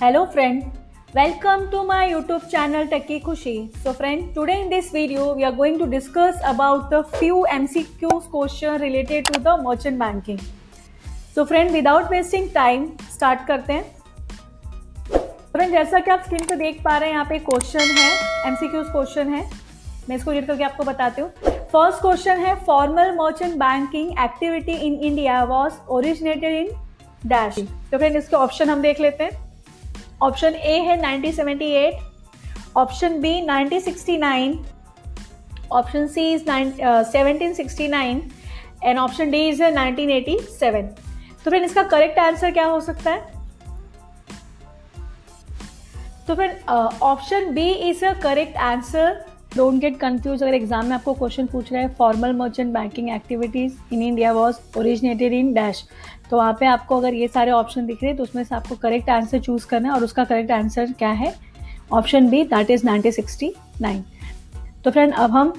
Hello friend welcome to my YouTube channel टक्की खुशी so friend today in this video we are going to discuss about the few M C MCQs question related to the merchant banking so friend without wasting time start करते हैं. Friend जैसा कि आप screen पर देख पा रहे हैं, यहाँ पे क्वेश्चन है एम सी क्यूज क्वेश्चन है. मैं इसको रीड करके आपको बताती हूँ. फ़र्स्ट क्वेश्चन है formal merchant banking activity in India was originated in dash तो फ्रेंड इसके ऑप्शन हम देख लेते हैं. ऑप्शन ए है 1978 option B 1969 option C is 1769 and option D is 1987 तो फिर इसका करेक्ट आंसर क्या हो सकता है? तो फिर option B is a correct answer don't get confuse अगर एग्ज़ाम में आपको क्वेश्चन पूछ रहे हैं formal merchant banking activities in India was originated in dash तो वहाँ पे आपको अगर ये सारे ऑप्शन दिख रहे हैं तो उसमें से आपको करेक्ट आंसर चूज़ करना है और उसका करेक्ट आंसर क्या है? Option B that is nineteen sixty nine तो फ्रेंड अब हम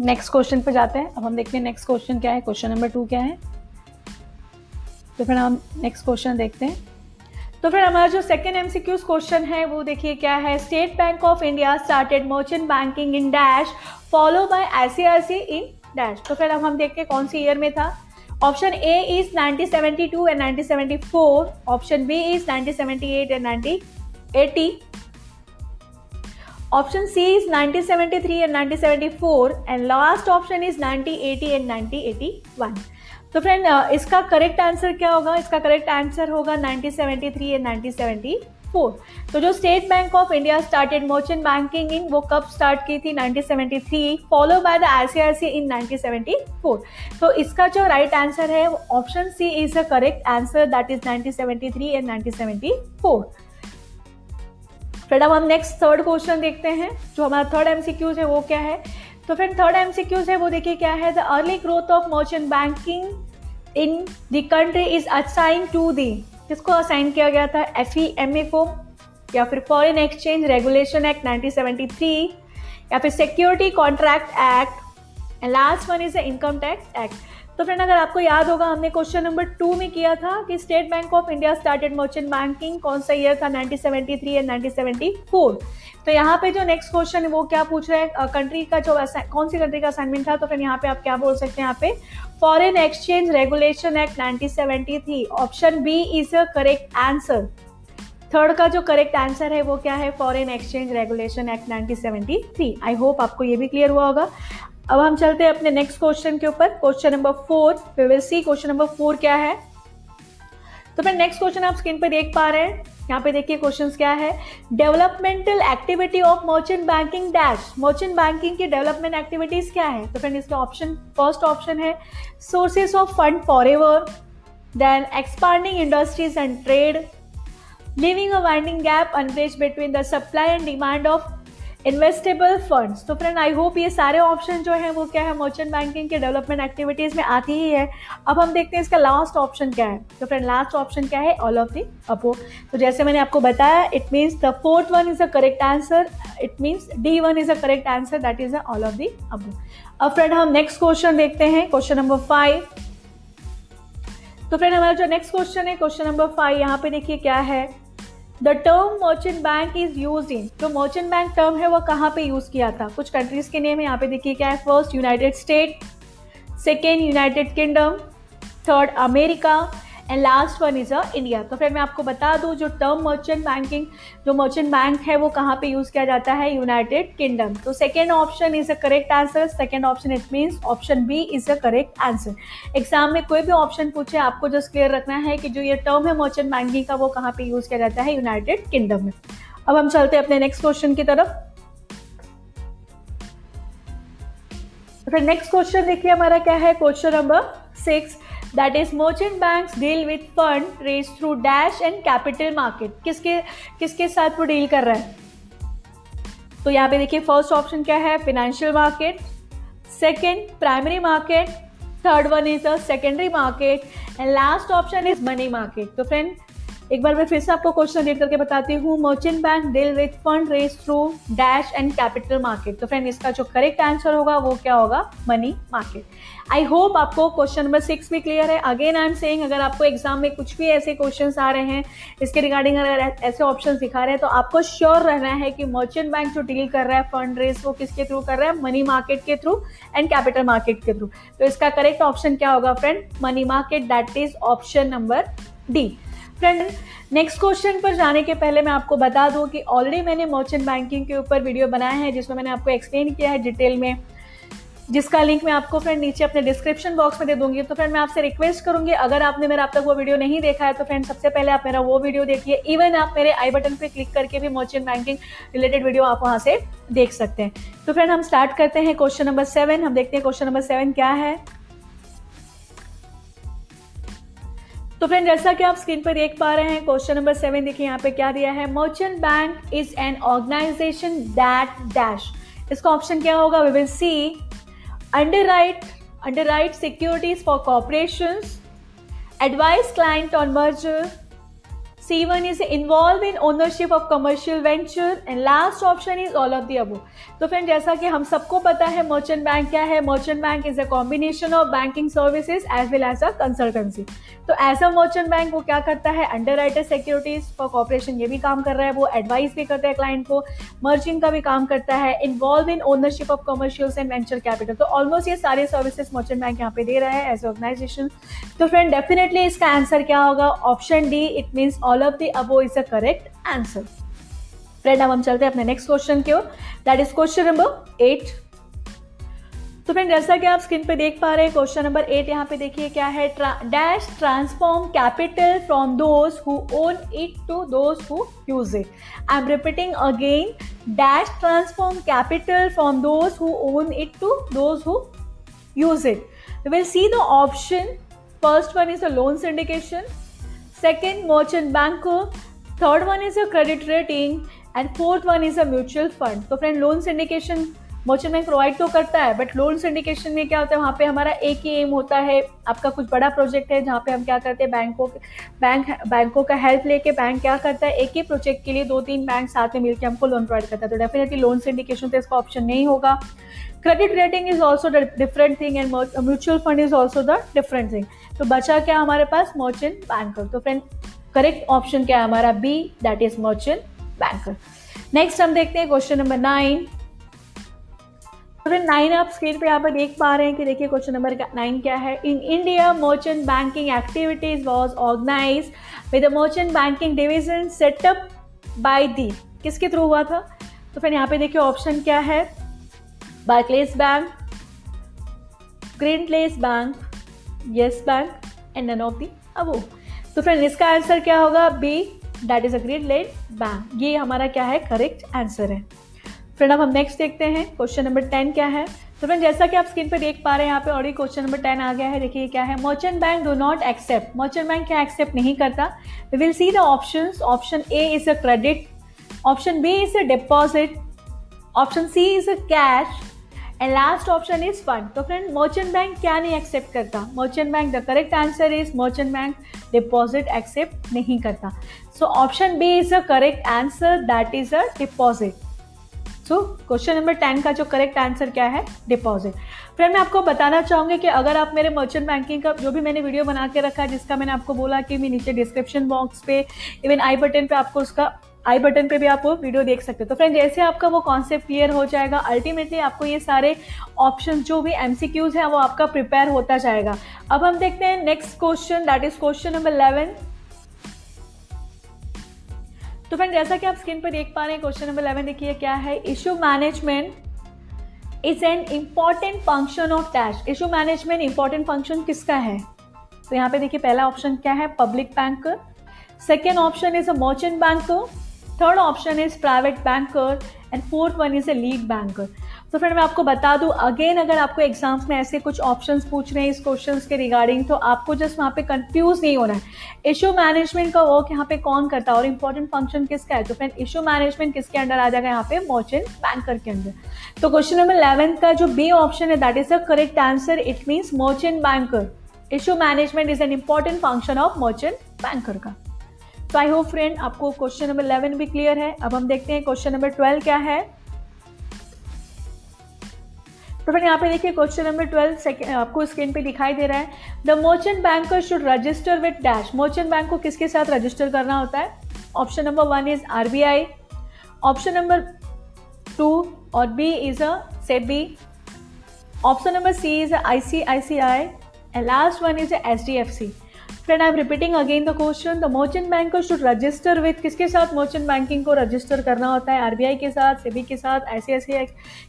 नेक्स्ट क्वेश्चन पे जाते हैं। अब हम देखते हैं नेक्स्ट क्वेश्चन क्या है? क्वेश्चन नंबर टू क्या है? तो फ्रेंड हम नेक्स्ट क्वेश्चन देखते हैं। तो फिर हमारा जो सेकेंड एमसीक्यूज क्वेश्चन है, वो देखिए क्या है? State Bank of India started merchant banking in dash follow by ICIC in dash तो फिर अब हम देखते हैं कौन सी ईयर में था। Option A is 1972 and 1974 option B is 1978 and 1980 option C is 1973 and 1974 and last option is 1980 and 1981 तो फ्रेंड इसका करेक्ट आंसर क्या होगा इसका करेक्ट आंसर होगा 1973 एंड 1974 तो जो State Bank of India started merchant banking in वो कब स्टार्ट की थी? 1973 follow by the ICIC in 1974 तो इसका जो राइट right आंसर है option C is a correct answer that is 1973 and 1974 फिर अब हम नेक्स्ट थर्ड क्वेश्चन देखते हैं, जो हमारा थर्ड एमसीक्यूज है, वो क्या है? तो फिर थर्ड एमसीक्यूज है, वो देखिए क्या है? The early growth of merchant banking in the country is assign to the किसको असाइन किया गया था? एफ़ ई एम ए को, या फिर फॉरेन एक्सचेंज रेगुलेशन एक्ट 1973 या फिर security contract act and last one is the income tax act तो फ्रेंड अगर आपको याद होगा, हमने क्वेश्चन नंबर टू में किया था कि State Bank of India started merchant banking कौन सा ईयर था? 1973 एंड 1974 तो यहाँ पे जो नेक्स्ट क्वेश्चन है, वो क्या पूछ रहे हैं? कंट्री का जो कौन सी कंट्री का असाइनमेंट था? तो फिर यहाँ पे आप क्या बोल सकते हैं? यहाँ पे foreign exchange regulation act 1973 option B is a correct answer third का जो करेक्ट आंसर है, वो क्या है? Foreign exchange regulation act 1973 I hope आपको ये भी क्लियर हुआ होगा। अब हम चलते हैं अपने नेक्स्ट क्वेश्चन के ऊपर। Question number four we will see question number four क्या है। तो फिर नेक्स्ट क्वेश्चन आप स्क्रीन पे देख पा रहे हैं। यहाँ पे देखिए क्वेश्चंस क्या है। Developmental activity of merchant banking dash merchant banking की डेवलपमेंट एक्टिविटीज़ क्या है? तो फ्रेंड इसका ऑप्शन फ़र्स्ट ऑप्शन है। Sources of fund for ever then expanding industries and trade living a winding gap unbridge between the supply and demand of investable funds तो friend I hope ये सारे option जो है, वो क्या है मर्चेंट बैंकिंग के डेवलपमेंट एक्टिविटीज़ में आती ही है। अब हम देखते हैं इसका लास्ट ऑप्शन क्या है। तो फ्रेंड लास्ट ऑप्शन क्या है? ऑल ऑफ़ दी अपो तो जैसे मैंने आपको बताया it means the fourth one is a correct answer it means D one is a correct answer that is all of the above अब फ्रेंड हम next question देखते हैं क्वेश्चन नंबर फाइव तो फ्रेंड हमारा जो नेक्स्ट क्वेश्चन है question number five यहाँ पे देखिए क्या है। The term merchant bank is use in जो मर्चेंट बैंक टर्म है वो कहाँ पे यूज़ किया था? कुछ कंट्रीज़ के नेम यहाँ पे देखिए क्या है। First United State second United Kingdom third America and last one is a India तो फिर मैं आपको बता दूँ, जो टर्म मर्चेंट बैंकिंग जो मर्चेंट बैंक है, वो कहाँ पे यूज़ किया जाता है? यूनाइटेड किंगडम तो second option is a correct answer second option it means option B is a correct answer exam में कोई भी ऑप्शन पूछे, आपको जस्ट क्लियर रखना है कि जो ये टर्म है मर्चेंट बैंकिंग का, वो कहाँ पे यूज़ किया जाता है? यूनाइटेड किंगडम में. अब हम चलते हैं अपने नेक्स्ट क्वेश्चन की तरफ़. फिर नेक्स्ट क्वेश्चन देखिए हमारा क्या है? Question number six that is merchant bank deal with fund raise through dash and capital market किसके किसके साथ वो डील कर रहे हैं? तो यहाँ पे देखिए फ़र्स्ट ऑप्शन क्या है? Financial market second primary market third one is a secondary market and last option is money market तो फ्रेंड एक बार मैं फिर से आपको क्वेश्चन रीड करके बताती हूँ। Merchant bank deal with fund raise through dash and capital market तो फ्रेंड इसका जो करेक्ट आंसर होगा वो क्या होगा? मनी मार्केट आई होप आपको क्वेश्चन नंबर सिक्स भी क्लियर है. अगेन आई एम सेइंग अगर आपको एग्ज़ाम में कुछ भी ऐसे क्वेश्चन आ रहे हैं, इसके रिगार्डिंग अगर ऐसे ऑप्शन दिखा रहे हैं तो आपको श्योर रहना है कि मर्चेंट बैंक जो डील कर रहा है फंड रेस वो किसके थ्रू कर रहा है? मनी मार्केट के थ्रू एंड कैपिटल मार्केट के थ्रू तो इसका करेक्ट ऑप्शन क्या होगा friend money market that is option number D friend next question पर जाने के पहले मैं आपको बता दूँ कि ऑलरेडी मैंने मर्चेंट बैंकिंग के ऊपर वीडियो बनाया है, जिसमें मैंने आपको एक्सप्लेन किया है डिटेल में. जिसका लिंक मैं आपको फ्रेंड नीचे अपने डिस्क्रिप्शन बॉक्स में दे दूँगी तो फ्रेंड मैं आपसे रिक्वेस्ट करूँगी, अगर आपने मेरा अब तक वो वीडियो नहीं देखा है तो फ्रेंड सबसे पहले आप मेरा वो वीडियो देखिए इवन आप मेरे आई बटन पे क्लिक करके भी मर्चेंट बैंकिंग रिलेटेड वीडियो आप वहाँ से देख सकते हैं। तो फ्रेंड हम स्टार्ट करते हैं क्वेश्चन नंबर सेवन हम देखते हैं क्वेश्चन नंबर सेवन क्या है। तो फ्रेंड जैसा कि आप स्क्रीन पर देख पा रहे हैं क्वेश्चन नंबर सेवन देखिए यहाँ पे क्या दिया है merchant bank is an organization that dash इसका ऑप्शन क्या होगा? We will see underwrite underwrite securities for corporations advise client on merger C1 is involved in ownership of commercial venture and last option is all of the above. तो friend जैसा कि हम सबको पता है मर्चेंट बैंक क्या है? Merchant bank is a combination of banking services as well as a consultancy तो एज अ मर्चेंट बैंक वो क्या करता है? Underwriter securities for corporation ये भी काम कर रहा है, वो एडवाइस भी करता है क्लाइंट को। मर्चिंग का भी काम करता है involve in ownership of commercials and venture capital तो ऑलमोस्ट ये सारे सर्विसेज़ मर्चेंट बैंक यहाँ पे दे रहा है एज ऑर्गेनाइजेशन तो फ्रेंड डेफिनेटली इसका आंसर क्या होगा? Option D it means all of the above is a correct answer friend अब हम चलते हैं अपने नेक्स्ट क्वेश्चन की ओर। That is question number eight तो फ्रेंड जैसा कि आप स्क्रीन पे देख पा रहे हैं क्वेश्चन नंबर एट यहाँ पे देखिए क्या है। Dash transform capital from those who own it to those who use it I am repeating again dash transform capital from those who own it to those who use it will see the option first one is a loan syndication second merchant bank third one is a credit rating. And fourth one is a mutual fund तो friend loan syndication merchant bank provide तो करता है but loan syndication में क्या होता है? वहाँ पे हमारा एक ही एम होता है, आपका कुछ बड़ा प्रोजेक्ट है, जहाँ पे हम क्या करते हैं? बैंकों बैंक बैंकों का हेल्प लेके बैंक क्या करता है? एक ही प्रोजेक्ट के लिए दो तीन बैंक साथ में मिलकर हमको लोन प्रोवाइड करता है। तो डेफिनेटली लोन सिंडिकेशन तो इसका ऑप्शन नहीं होगा। Credit rating is also different thing and mutual fund is also the different thing तो बचा क्या हमारे पास? मर्चेंट बैंकर तो फ्रेंड करेक्ट ऑप्शन क्या है हमारा? B that is merchant banker next हम देखते हैं क्वेश्चन नंबर नाइन नाइन आप स्क्रीन पे यहाँ पर देख पा रहे हैं कि देखिए क्वेश्चन नंबर नाइन क्या है? In India merchant banking activities was organize with merchant banking division set up by the किसके थ्रू हुआ था? तो फिर यहाँ पे देखिए ऑप्शन क्या है? Barclays bank Green Place bank Yes bank and none of the above तो फ्रेंड इसका आंसर क्या होगा? B that is a Green Let bank ये हमारा क्या है? करेक्ट आंसर है. फ्रेंड अब हम नेक्स्ट देखते हैं. क्वेश्चन नंबर टेन क्या है? तो फ्रेंड जैसा कि आप स्क्रीन पर देख पा रहे हैं, यहाँ पे ऑलरेडी क्वेश्चन नंबर टेन आ गया है. देखिए क्या है? Merchant bank do not accept merchant bank क्या एक्सेप्ट नहीं करता? We will see the option option A is a credit option B is a deposit option C is a cash and last option is fund तो friend merchant bank क्या नहीं accept करता? Merchant bank the correct answer is merchant bank deposit accept नहीं करता. So option B is a correct answer that is a deposit so question number ten का जो correct answer क्या है? Deposit friend मैं आपको बताना चाहूँगी कि अगर आप मेरे मर्चेंट बैंकिंग का जो भी मैंने वीडियो बना के रखा है, जिसका मैंने आपको बोला कि मैं नीचे डिस्क्रिप्शन बॉक्स पे इवन आई बटन पे आपको उसका आई बटन पे भी आप वो वीडियो देख सकते हो। तो फ्रेंड जैसे आपका वो कॉन्सेप्ट क्लियर हो जाएगा अल्टीमेटली आपको ये सारे ऑप्शन जो भी एम हैं, वो आपका प्रिपेयर होता जाएगा। अब हम देखते हैं next question that is question number eleven तो फ्रेंड जैसा कि आप स्क्रीन पर देख पा रहे हैं क्वेश्चन नंबर इलेवन देखिए, क्या है? Issue management is an important function of dash issue management important function किसका है? तो यहाँ पे देखिए, पहला ऑप्शन क्या है? Public bank second option is a merchant banker third option is private banker and fourth one is a lead banker तो फ्रेंड मैं आपको बता दूँ अगेन अगर आपको एग्ज़ाम्स में ऐसे कुछ ऑप्शंस पूछ रहे हैं इस क्वेश्चंस के रिगार्डिंग तो आपको जस्ट वहाँ पे कंफ्यूज नहीं होना है। इशू मैनेजमेंट का वर्क यहाँ पे कौन करता है और इंपॉर्टेंट फ़ंक्शन किसका है? तो फ्रेंड इशू मैनेजमेंट किसके अंडर आ जाएगा? यहाँ पे मर्चेंट बैंकर के अंदर तो क्वेश्चन नंबर इलेवन का जो बी ऑप्शन है that is a correct answer it means merchant banker issue management is an important function of merchant banker का। तो आई होप फ्रेंड आपको क्वेश्चन नंबर इलेवन भी क्लियर है। अब हम देखते हैं क्वेश्चन नंबर ट्वेल्व क्या है। तो फिर यहाँ पे देखिए क्वेश्चन नंबर ट्वेल्व आपको स्क्रीन पे दिखाई दे रहा है। The merchant banker should register with dash merchant bank को किसके साथ रजिस्टर करना होता है? Option number one is RBI option number two और B is a SEBI option number C is I C I C I and last one is H D F C friend I am repeating again the question the merchant bank should register with किसके साथ? मोर्चेंट banking को register करना होता है RBI के साथ सेबी के साथ आई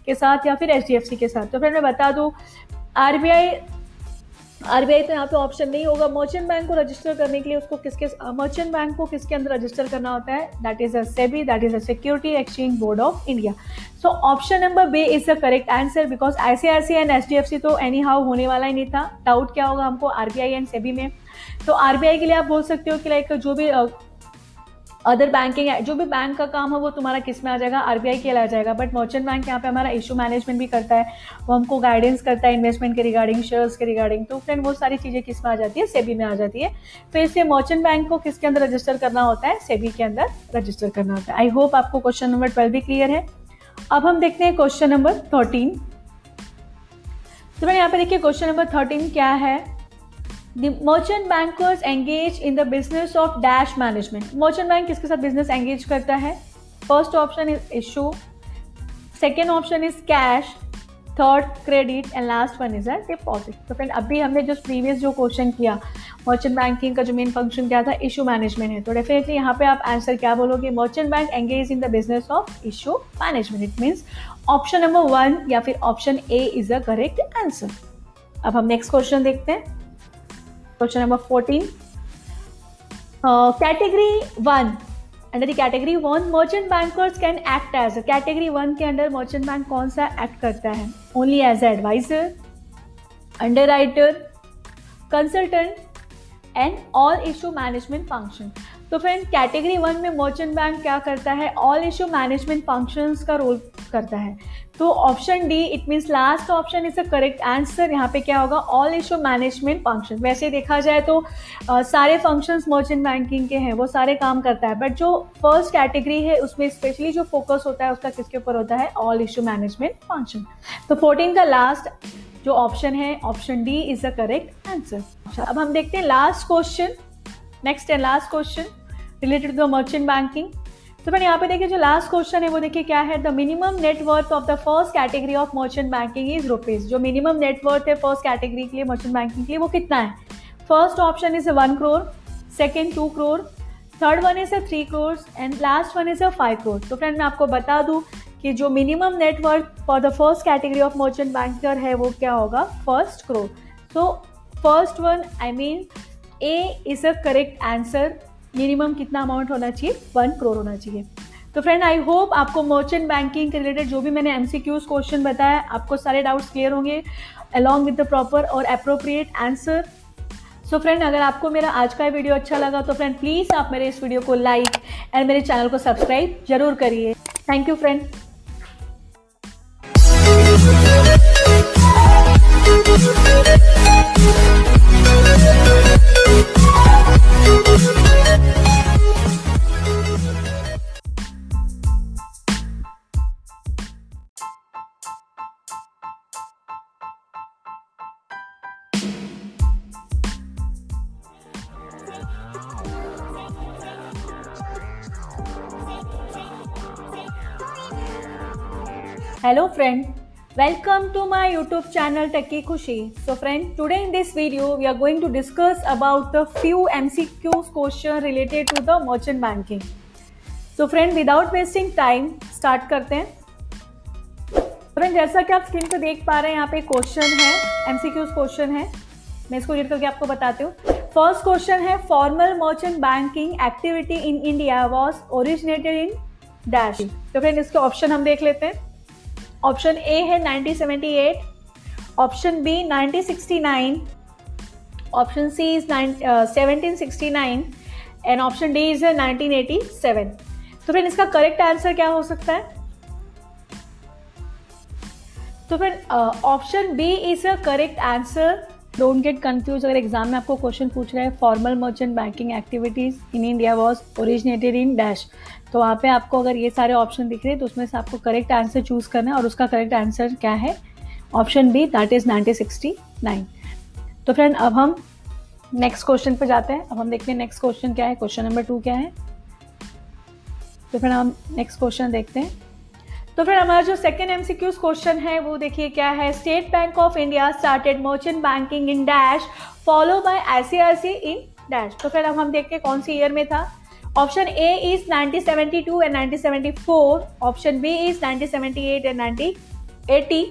के साथ या फिर एच के साथ। तो फ्रेंड मैं बता दूँ आरबीआई आरबीआई तो यहाँ पे ऑप्शन नहीं होगा। मर्चेंट बैंक को रजिस्टर करने के लिए उसको किसके मर्चेंट बैंक को किसके अंदर रजिस्टर करना होता है? That is a SEBI that is a security exchange board of India so option number B is the correct answer because ICICI and H C तो एनी हाउ होने वाला ही नहीं था। डाउट क्या होगा हमको आरबीआई एंड सेबी में? तो आरबीआई के लिए आप बोल सकते हो कि लाइक जो भी अदर बैंकिंग है जो भी बैंक का काम है, वो तुम्हारा किसमें आ जाएगा? आरबीआई के लिए आ जाएगा। बट मर्चेंट बैंक यहाँ पे हमारा इशू मैनेजमेंट भी करता है। वो हमको गाइडेंस करता है इन्वेस्टमेंट के रिगार्डिंग शेयर्स के रिगार्डिंग तो फ्रेंड वो सारी चीज़ें किसमें आ जाती है? सेबी में आ जाती है। तो इसलिए मर्चेंट बैंक को किसके अंदर रजिस्टर करना होता है? सेबी के अंदर रजिस्टर करना होता है। आई होप आपको क्वेश्चन नंबर ट्वेल्व भी क्लियर है। अब हम देखते हैं क्वेश्चन नंबर थर्टीन तो मैंने यहाँ पे देखिए क्वेश्चन नंबर थर्टीन क्या है। The merchant bankers engage in the business of dash management. Merchant bank किसके साथ business engage करता है? First option is issue. Second option is cash. Third credit and last one is a deposit तो friend अभी हमने जो previous जो question किया मर्चेंट बैंकिंग का जो मेन फ़ंक्शन क्या था? इशू मैनेजमेंट है। तो डेफिनेटली यहाँ पे आप आंसर क्या बोलोगे? Merchant bank engage in the business of issue management it means option number one या फिर option A is a correct answer अब हम नेक्स्ट क्वेश्चन देखते हैं। Question number fourteen. Category one under category one merchant bankers can act as a category one के under merchant bank कौन सा act करता है? Only as advisor underwriter consultant and all issue management function तो friend category one में merchant bank क्या करता है? ऑल इशू मैनेजमेंट फ़ंक्शंस का रोल करता है। तो option D it means last option is a correct answer यहाँ पे क्या होगा? ऑल इशू मैनेजमेंट फ़ंक्शन वैसे देखा जाए तो आ, सारे फ़ंक्शंस मर्चेंट बैंकिंग के हैं। वो सारे काम करता है। बट जो फ़र्स्ट कैटेगरी है उसमें स्पेशली जो फोकस होता है उसका किसके ऊपर होता है? ऑल इशू मैनेजमेंट फ़ंक्शन तो फोर्टीन का लास्ट जो ऑप्शन है option D is the correct answer अब हम देखते हैं last question next and last question related to the merchant banking तो मैंने यहाँ पे देखिए जो लास्ट क्वेश्चन है, वो देखिए क्या है? The minimum net worth of the first category of merchant banking is rupees जो मिनिमम नेटवर्थ है फ़र्स्ट कैटेगरी के लिए मर्चेंट बैंकिंग के लिए, वो कितना है? First option is one crore second two crore third one is a three crore and last one is a five crore तो फ्रेंड मैं आपको बता दूँ कि जो minimum net worth for the first category of merchant banker है, वो क्या होगा? फ़र्स्ट करोर तो first one I mean A is a correct answer minimum कितना अमाउंट होना चाहिए? वन करोड़ होना चाहिए। तो फ्रेंड आई होप आपको मर्चेंट बैंकिंग के रिलेटेड जो भी मैंने एम क्वेश्चन बताया आपको सारे डाउट्स क्लियर होंगे अलॉन्ग विद द प्रॉपर और अप्रोप्रिएट आंसर सो फ्रेंड अगर आपको मेरा आज का वीडियो अच्छा लगा तो फ्रेंड प्लीज़ आप मेरे इस वीडियो को लाइक एंड मेरे चैनल को सब्सक्राइब ज़रूर करिए। Thank you friend Hello friend, welcome to my YouTube channel Techie Khushi. So friend, today in this video we are going to discuss about the few MCQs question related to the merchant banking. So friend, without wasting time, start करते हैं friend जैसा कि आप screen पर देख पा रहे हैं यहाँ पे क्वेश्चन है एमसीक्यूज क्वेश्चन है मैं इसको रीड करके आपको बताती हूँ फ़र्स्ट क्वेश्चन है formal merchant banking activity in India was originated in dash तो फ्रेंड इसके ऑप्शन हम देख लेते हैं ऑप्शन ए है 1978 option B 1969 option C is 1769 and option D is 1987 तो फिर इसका करेक्ट आंसर क्या हो सकता है? तो फिर option B is a correct answer don't get confuse अगर एग्ज़ाम में आपको क्वेश्चन पूछ रहा है. Formal merchant banking activities in India was originated in dash तो वहाँ पे आपको अगर ये सारे ऑप्शन दिख रहे हैं तो उसमें से आपको करेक्ट आंसर चूज़ करना है और उसका करेक्ट आंसर क्या है? Option B that is nineteen sixty nine तो फ्रेंड अब हम नेक्स्ट क्वेश्चन पे जाते हैं। अब हम देखते हैं नेक्स्ट क्वेश्चन क्या है? क्वेश्चन नंबर टू क्या है? तो फ्रेंड हम नेक्स्ट क्वेश्चन देखते हैं। तो फिर हमारा जो सेकेंड एमसीक्यूज क्वेश्चन है, वो देखिए क्या है? State Bank of India started merchant banking in dash follow by ICICI in dash तो फिर अब हम देखते हैं कौन सी ईयर में था। Option A is 1972 and 1974 option B is 1978 and 1980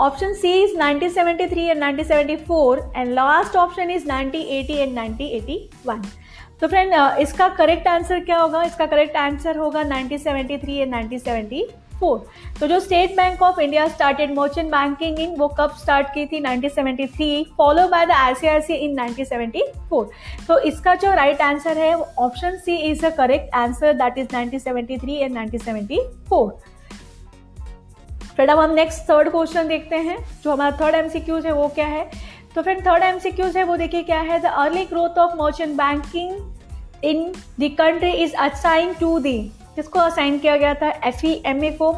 option C is 1973 and 1974 and last option is 1980 and 1981 तो फ्रेंड इसका करेक्ट आंसर क्या होगा? इसका करेक्ट आंसर होगा 1973 एंड 1974 तो जो State Bank of India started merchant banking in वो कब स्टार्ट की थी? 1973 follow by the ICICI in 1974 तो इसका जो राइट right आंसर है option C is a correct answer that is 1973 and 1974 फिर अब हम नेक्स्ट थर्ड क्वेश्चन देखते हैं, जो हमारा थर्ड एमसीक्यूज है, वो क्या है? तो फ्रेंड थर्ड एमसीक्यूज है, वो देखिए क्या है? The early growth of merchant banking in the country is assign to the किसको असाइन किया गया था? एफ़ ए को,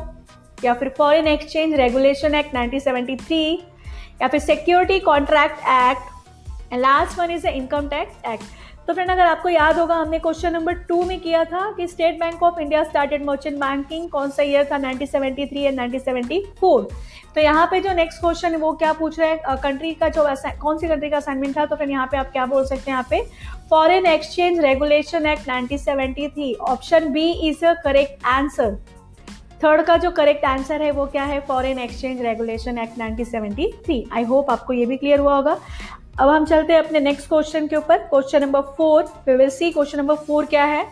या फिर फॉरेन एक्सचेंज रेगुलेशन एक्ट 1973 या फिर security contract act and last one is the income tax act तो फ्रेंड अगर आपको याद होगा, हमने क्वेश्चन नंबर टू में किया था कि State Bank of India started merchant banking कौन सा ईयर था? 1973 एंड 1974 तो यहाँ पे जो नेक्स्ट क्वेश्चन है, वो क्या पूछ रहे हैं? कंट्री का जो कौन सी कंट्री का असाइनमेंट था? तो फिर यहाँ पे आप क्या बोल सकते हैं? यहाँ पे foreign exchange regulation act 1973 option B is a correct answer third का जो करेक्ट आंसर है, वो क्या है? Foreign exchange regulation act 1973 I hope आपको ये भी क्लियर हुआ होगा। अब हम चलते हैं अपने नेक्स्ट क्वेश्चन के ऊपर। Question number four will see question number four क्या है।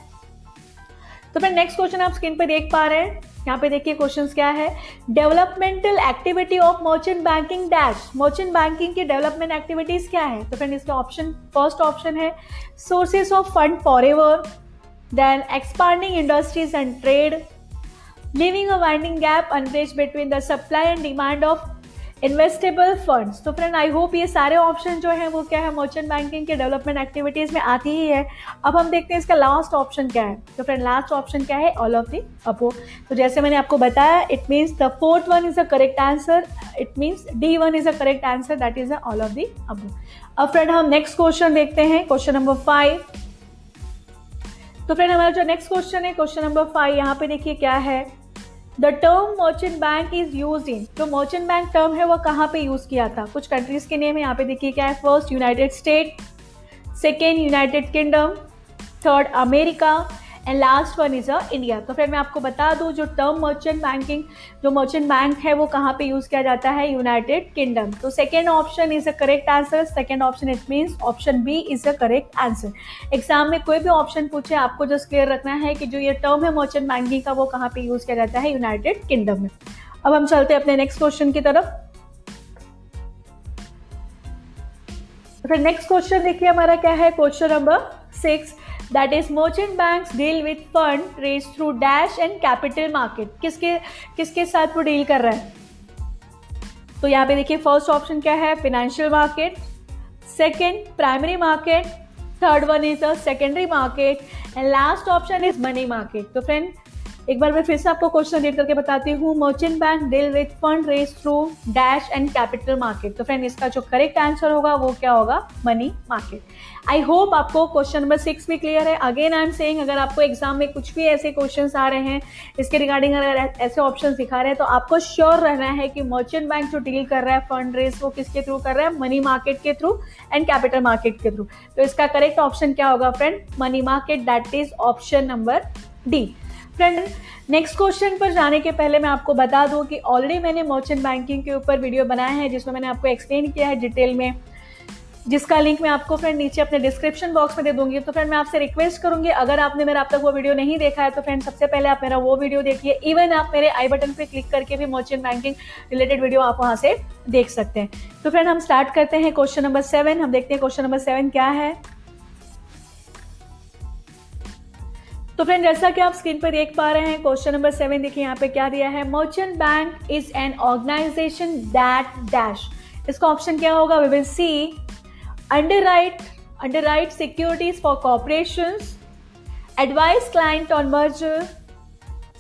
तो फिर नेक्स्ट क्वेश्चन आप स्क्रीन पर देख पा रहे हैं। यहाँ पे देखिए क्वेश्चन क्या है। Developmental activity of merchant banking dash merchant banking की डेवलपमेंट एक्टिविटीज़ क्या है? तो फ्रेंड इसका ऑप्शन फ़र्स्ट ऑप्शन है sources of fund for ever then expanding industries and trade living a winding gap unbridged between the supply and demand of investable funds तो friend I hope ये सारे option जो है, वो क्या है मर्चेंट बैंकिंग के डेवलपमेंट एक्टिविटीज़ में आती ही है। अब हम देखते हैं इसका लास्ट ऑप्शन क्या है। तो फ्रेंड लास्ट ऑप्शन क्या है? ऑल ऑफ़ दी अबो तो जैसे मैंने आपको बताया it means the fourth one is a correct answer it means D one is a correct answer that is all of the above अब फ्रेंड हम next question देखते हैं। क्वेश्चन नंबर फाइव तो फ्रेंड हमारा जो नेक्स्ट क्वेश्चन है question number five यहाँ पे देखिए क्या है। The term merchant bank is use in जो मर्चेंट बैंक टर्म है, वो कहाँ पे यूज़ किया था? कुछ कंट्रीज़ के नेम है, यहाँ पे देखिए क्या है। First United State second United Kingdom third America and last one is a India तो फिर मैं आपको बता दूँ, जो टर्म मर्चेंट बैंकिंग जो मर्चेंट बैंक है, वो कहाँ पे यूज़ किया जाता है? यूनाइटेड किंगडम तो second option is a correct answer second option it means option B is a correct answer exam में कोई भी ऑप्शन पूछे, आपको जस्ट क्लियर रखना है कि जो ये टर्म है मर्चेंट बैंकिंग का, वो कहाँ पे यूज़ किया जाता है? यूनाइटेड किंगडम में. अब हम चलते हैं अपने नेक्स्ट क्वेश्चन की तरफ़. फिर नेक्स्ट क्वेश्चन देखिए, हमारा क्या है? Question number six that is merchant bank deal with fund raise through dash and capital market किसके किसके साथ वो डील कर रहा है? तो यहाँ पे देखिए फ़र्स्ट ऑप्शन क्या है? Financial market second primary market third one is a secondary market and last option is money market तो फ्रेंड एक बार मैं फिर से आपको क्वेश्चन रीड करके बताती हूँ। Merchant bank deal with fund raise through dash and capital market तो फ्रेंड इसका जो करेक्ट आंसर होगा, वो क्या होगा? मनी मार्केट आई होप आपको क्वेश्चन नंबर सिक्स भी क्लियर है। अगेन आई एम सेइंग अगर आपको एग्ज़ाम में कुछ भी ऐसे क्वेश्चन आ रहे हैं, इसके रिगार्डिंग अगर ऐसे ऑप्शन दिखा रहे हैं तो आपको श्योर रहना है कि मर्चेंट बैंक जो डील कर रहा है फंड रेज वो किसके थ्रू कर रहा है? मनी मार्केट के थ्रू एंड कैपिटल मार्केट के थ्रू तो इसका करेक्ट ऑप्शन क्या होगा friend money market that is option number D friend next question पर जाने के पहले मैं आपको बता दूँ कि ऑलरेडी मैंने मर्चेंट बैंकिंग के ऊपर वीडियो बनाया है, जिसमें मैंने आपको एक्सप्लेन किया है डिटेल में, जिसका लिंक मैं आपको फ्रेंड नीचे अपने डिस्क्रिप्शन बॉक्स में दे दूँगी। तो फ्रेंड मैं आपसे रिक्वेस्ट करूँगी, अगर आपने मेरा अब तक वो वीडियो नहीं देखा है तो फ्रेंड सबसे पहले आप मेरा वो वीडियो देखिए। इवन आप मेरे आई बटन पे क्लिक करके भी मर्चेंट बैंकिंग रिलेटेड वीडियो आप वहाँ से देख सकते हैं। तो फ्रेंड हम स्टार्ट करते हैं क्वेश्चन नंबर सेवन हम देखते हैं क्वेश्चन नंबर सेवन क्या है। तो फ्रेंड जैसा कि आप स्क्रीन पर देख पा रहे हैं क्वेश्चन नंबर सेवन देखिए, यहाँ पे क्या दिया है? Merchant bank is an organisation that dash इसका ऑप्शन क्या होगा? We will see underwrite underwrite securities for corporation advice client on merger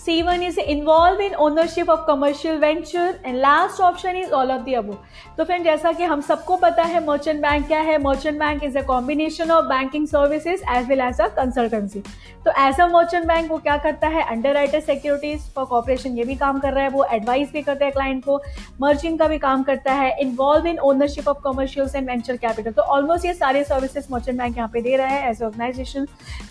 C1 is involved in ownership of commercial venture and last option is all of the above. तो friend जैसा कि हम सबको पता है मर्चेंट बैंक क्या है? Merchant bank is a combination of banking services as well as a consultancy तो एज अ मर्चेंट बैंक वो क्या करता है? Underwriter securities for corporation ये भी काम कर रहा है, वो एडवाइस भी करता है क्लाइंट को। मर्चिंग का भी काम करता है involve in ownership of commercials and venture capital तो ऑलमोस्ट ये सारे सर्विसेज़ मर्चेंट बैंक यहाँ पे दे रहा है एज ऑर्गेनाइजेशन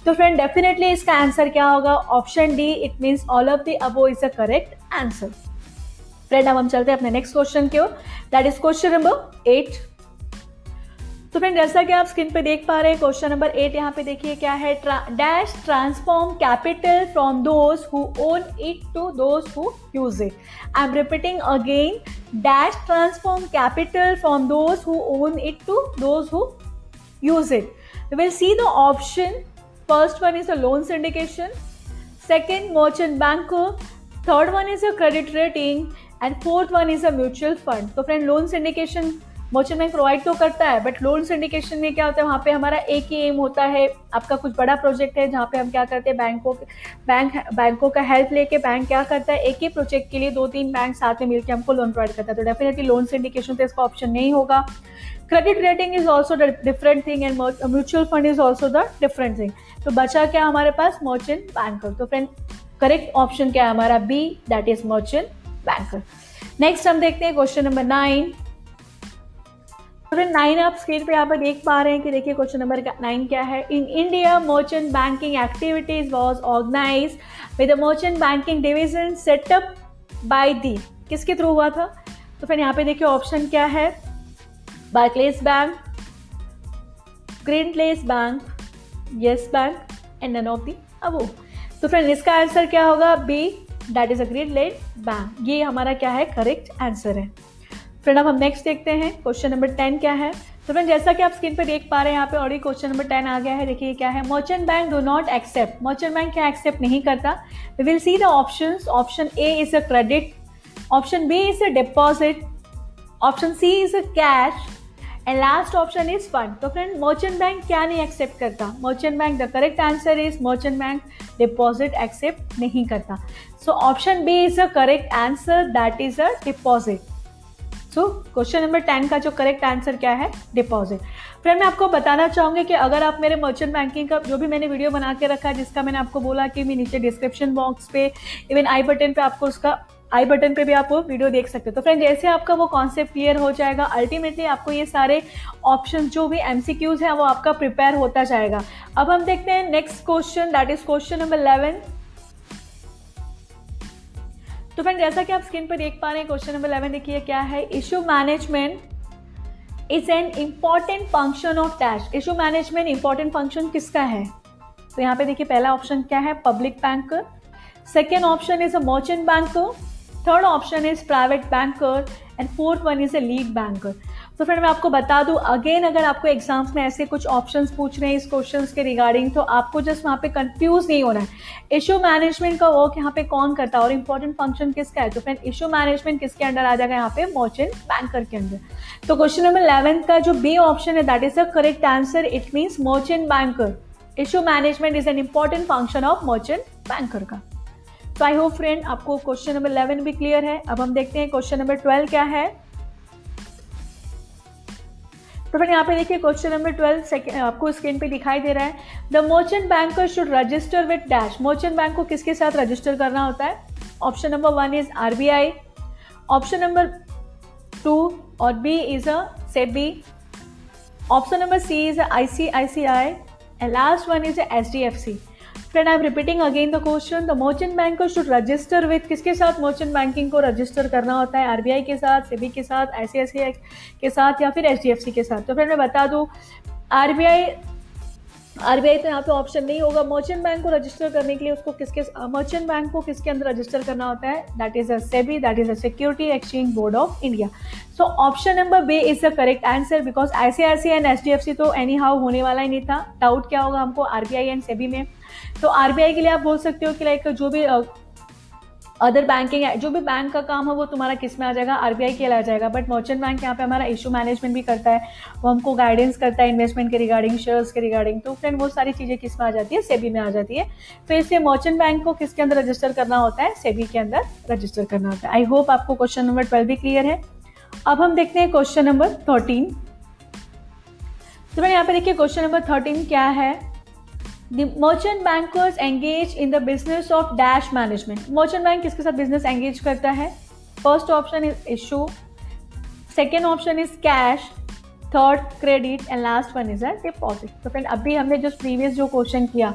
तो फ्रेंड डेफिनेटली इसका आंसर क्या होगा? Option D it means all of the above is a correct answer friend अब हम चलते हैं अपने नेक्स्ट क्वेश्चन की ओर that is question number eight तो फ्रेंड जैसा कि आप स्क्रीन पे देख पा रहे हैं क्वेश्चन नंबर एट यहाँ पे देखिए क्या है dash transform capital from those who own it to those who use it I am repeating again dash transform capital from those who own it to those who it. We will see the option. First one is a loan syndication. Second, merchant banker. Third one is a credit rating. And fourth one is a mutual fund तो friend loan syndication merchant bank provide तो करता है but loan syndication में क्या होता है वहाँ पे हमारा एक ही एम होता है आपका कुछ बड़ा प्रोजेक्ट है जहाँ पे हम क्या करते हैं बैंकों बैंक बैंकों का हेल्प लेके बैंक क्या करता है एक ही प्रोजेक्ट के लिए दो तीन बैंक साथ में मिलकर हमको लोन प्रोवाइड करता है तो डेफिनेटली लोन सिंडिकेशन तो इसका ऑप्शन नहीं होगा credit rating is also different thing and mutual fund is also the different thing तो बचा क्या हमारे पास? मर्चेंट बैंकर तो फ्रेंड करेक्ट ऑप्शन क्या है हमारा? B that is merchant banker next हम देखते हैं क्वेश्चन नंबर नाइन नाइन आप स्क्रीन पे यहाँ पर देख पा रहे हैं कि देखिए क्वेश्चन नंबर नाइन क्या है? In India merchant banking activities was organize with merchant banking division setup by the किसके थ्रू हुआ था? तो फिर यहाँ पे देखिए ऑप्शन क्या है? Bank Grindlays bank yes bank and none of the अब तो फ्रेंड इसका आंसर क्या होगा? B that is a Grindlays bank ये हमारा क्या है? करेक्ट आंसर है। फ्रेंड अब हम नेक्स्ट देखते हैं क्वेश्चन नंबर टेन क्या है? तो फ्रेंड जैसा कि आप स्क्रीन पर देख पा रहे हैं, यहाँ पे ऑलरेडी क्वेश्चन नंबर टेन आ गया है। देखिए क्या है? Merchant bank do not accept merchant bank क्या एक्सेप्ट नहीं करता? We will see the option option A is a credit option B is a deposit option C is a cash and last option is fund तो friend merchant bank क्या नहीं accept करता? Merchant bank the correct answer is merchant bank deposit accept नहीं करता. So option B is a correct answer that is a deposit so question number ten का जो correct answer क्या है? Deposit friend मैं आपको बताना चाहूँगी कि अगर आप मेरे मर्चेंट बैंकिंग का जो भी मैंने वीडियो बना के रखा है, जिसका मैंने आपको बोला कि मैं नीचे डिस्क्रिप्शन बॉक्स पे इवन आई बटन पे आपको उसका आई बटन पे भी आप वो वीडियो देख सकते हो। तो फ्रेंड, जैसे आपका वो कॉन्सेप्ट क्लियर हो जाएगा अल्टीमेटली आपको ये सारे ऑप्शन जो भी एम है, वो आपका प्रिपेयर होता जाएगा। अब हम देखते हैं next question that is question number eleven तो फ्रेंड, जैसा कि आप स्क्रीन पर देख पा रहे हैं क्वेश्चन नंबर इलेवन देखिए, क्या है? Issue management is an important function of dash issue management important function किसका है? तो यहाँ पे देखिए, पहला ऑप्शन क्या है? Public bank second option is a merchant banker third option is private banker and fourth one is a lead banker तो फ्रेंड मैं आपको बता दूँ अगेन अगर आपको एग्ज़ाम्स में ऐसे कुछ ऑप्शंस पूछ रहे हैं इस क्वेश्चन के रिगार्डिंग तो आपको जस्ट वहाँ पे कंफ्यूज नहीं होना है। इशू मैनेजमेंट का वर्क यहाँ पे कौन करता है? और इंपॉर्टेंट फ़ंक्शन किसका है? तो फ्रेंड इशू मैनेजमेंट किसके अंडर आ जाएगा? यहाँ पे मर्चेंट बैंकर के अंदर तो क्वेश्चन नंबर इलेवन का जो बी ऑप्शन है that is a correct answer it means merchant banker issue management is an important function of merchant banker का। तो आई होप फ्रेंड आपको क्वेश्चन नंबर इलेवन भी क्लियर है. अब हम देखते हैं क्वेश्चन नंबर ट्वेल्व क्या है. तो फ्रेंड यहाँ पे देखिए क्वेश्चन नंबर ट्वेल्व सेकेंड आपको स्क्रीन पे दिखाई दे रहा है. The merchant banker should register with dash merchant bank को किसके साथ रजिस्टर करना होता है? Option number one is R B I option number two और B is a SEBI option number C is I C I C I and last one is H D F C friend I am repeating again the question the merchant bank should register with किसके साथ? Merchant banking को register करना होता है RBI के साथ सेबी के साथ आई के साथ या फिर एच के साथ। तो फ्रेंड मैं बता दूँ आरबीआई आरबीआई तो यहाँ पे ऑप्शन नहीं होगा। मर्चेंट बैंक को रजिस्टर करने के लिए उसको किसके मर्चेंट बैंक को किसके अंदर रजिस्टर करना होता है? That is a SEBI that is a security exchange board of India so option number B is the correct answer because I C I and H तो एनी हाउ होने वाला ही नहीं था। डाउट क्या होगा हमको आरबीआई एंड सेबी में? तो आरबीआई के लिए आप बोल सकते हो कि लाइक जो भी अदर बैंकिंग जो भी बैंक का काम है, वो तुम्हारा किसमें आ जाएगा? आरबीआई के लिए आ जाएगा। बट मर्चेंट बैंक यहाँ पे हमारा इशू मैनेजमेंट भी करता है। वो हमको गाइडेंस करता है इन्वेस्टमेंट के रिगार्डिंग शेयर्स के रिगार्डिंग तो फ्रेंड वो सारी चीज़ें किसमें आ जाती है? सेबी में आ जाती है। तो इसलिए मर्चेंट बैंक को किसके अंदर रजिस्टर करना होता है? सेबी के अंदर रजिस्टर करना होता है। आई होप आपको क्वेश्चन नंबर ट्वेल्व भी क्लियर है। अब हम देखते हैं क्वेश्चन नंबर थर्टीन तो मैंने यहाँ पे देखिए क्वेश्चन नंबर थर्टीन क्या है? The merchant bankers engage in the business of dash management. Merchant bank किसके साथ business engage करता है? First option is issue. Second option is cash. Third credit and last one is a deposit तो friend अभी हमने जो previous जो question किया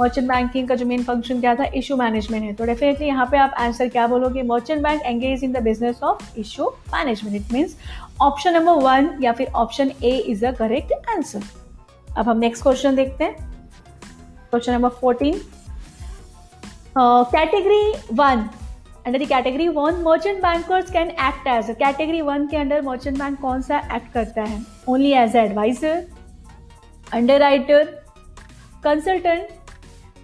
मर्चेंट बैंकिंग का जो मेन फ़ंक्शन क्या था? इशू मैनेजमेंट है। तो डेफिनेटली यहाँ पे आप आंसर क्या बोलोगे? Merchant bank engage in the business of issue management it means option number one या फिर option A is a correct answer अब हम नेक्स्ट क्वेश्चन देखते हैं। Question number fourteen. Category one under the category one merchant bankers can act as category one के under merchant bank कौन सा act करता है? Only as advisor underwriter consultant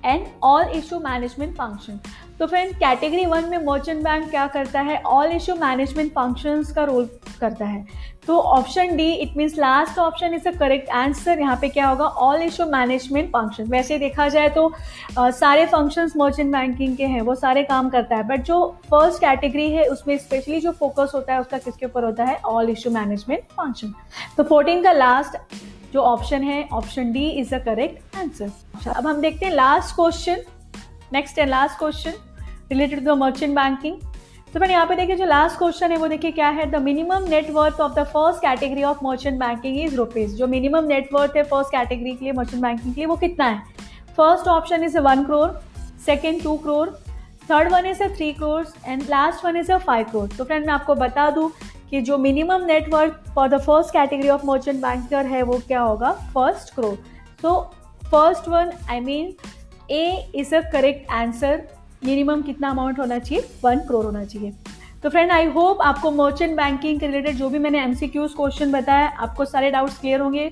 and all issue management function तो friend category one में merchant bank क्या करता है? ऑल इशू मैनेजमेंट फ़ंक्शन का रोल करता है. तो option D it means last option is a correct answer यहाँ पे क्या होगा? ऑल इशू मैनेजमेंट फ़ंक्शन वैसे देखा जाए तो आ, सारे फ़ंक्शंस मर्चेंट बैंकिंग के हैं वो सारे काम करता है. बट जो फ़र्स्ट कैटेगरी है उसमें स्पेशली जो फोकस होता है उसका किसके ऊपर होता है? ऑल इशू मैनेजमेंट फ़ंक्शन तो फोर्टीन का लास्ट जो ऑप्शन है option D is a correct answer अब हम देखते हैं last question next and last question related to the merchant banking तो मैंने यहाँ पे देखिए जो लास्ट क्वेश्चन है, वो देखिए क्या है? The minimum net worth of the first category of merchant banking is rupees जो मिनिमम नेटवर्थ है फ़र्स्ट कैटेगरी के लिए मर्चेंट बैंकिंग के लिए, वो कितना है? First option is one crore second two crore third one is three crore and last one is five crore तो फ्रेंड मैं आपको बता दूँ कि जो minimum net worth for the first category of merchant banker है, वो क्या होगा? First crore so first one I mean A is a correct answer minimum कितना अमाउंट होना चाहिए? वन करोड़ होना चाहिए। तो फ्रेंड आई होप आपको मर्चेंट बैंकिंग के रिलेटेड जो भी मैंने एम सी क्यूज क्वेश्चन बताया आपको सारे डाउट्स क्लियर होंगे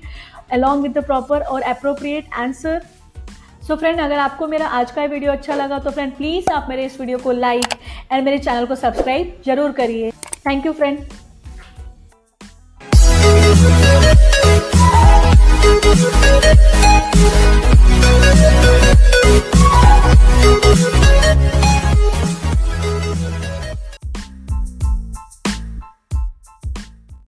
अलॉन्ग विद द प्रॉपर और अप्रोप्रिएट आंसर सो फ्रेंड अगर आपको मेरा आज का वीडियो अच्छा लगा तो फ्रेंड प्लीज़ आप मेरे इस वीडियो को लाइक एंड मेरे चैनल को सब्सक्राइब ज़रूर करिए। Thank you friend. Müzik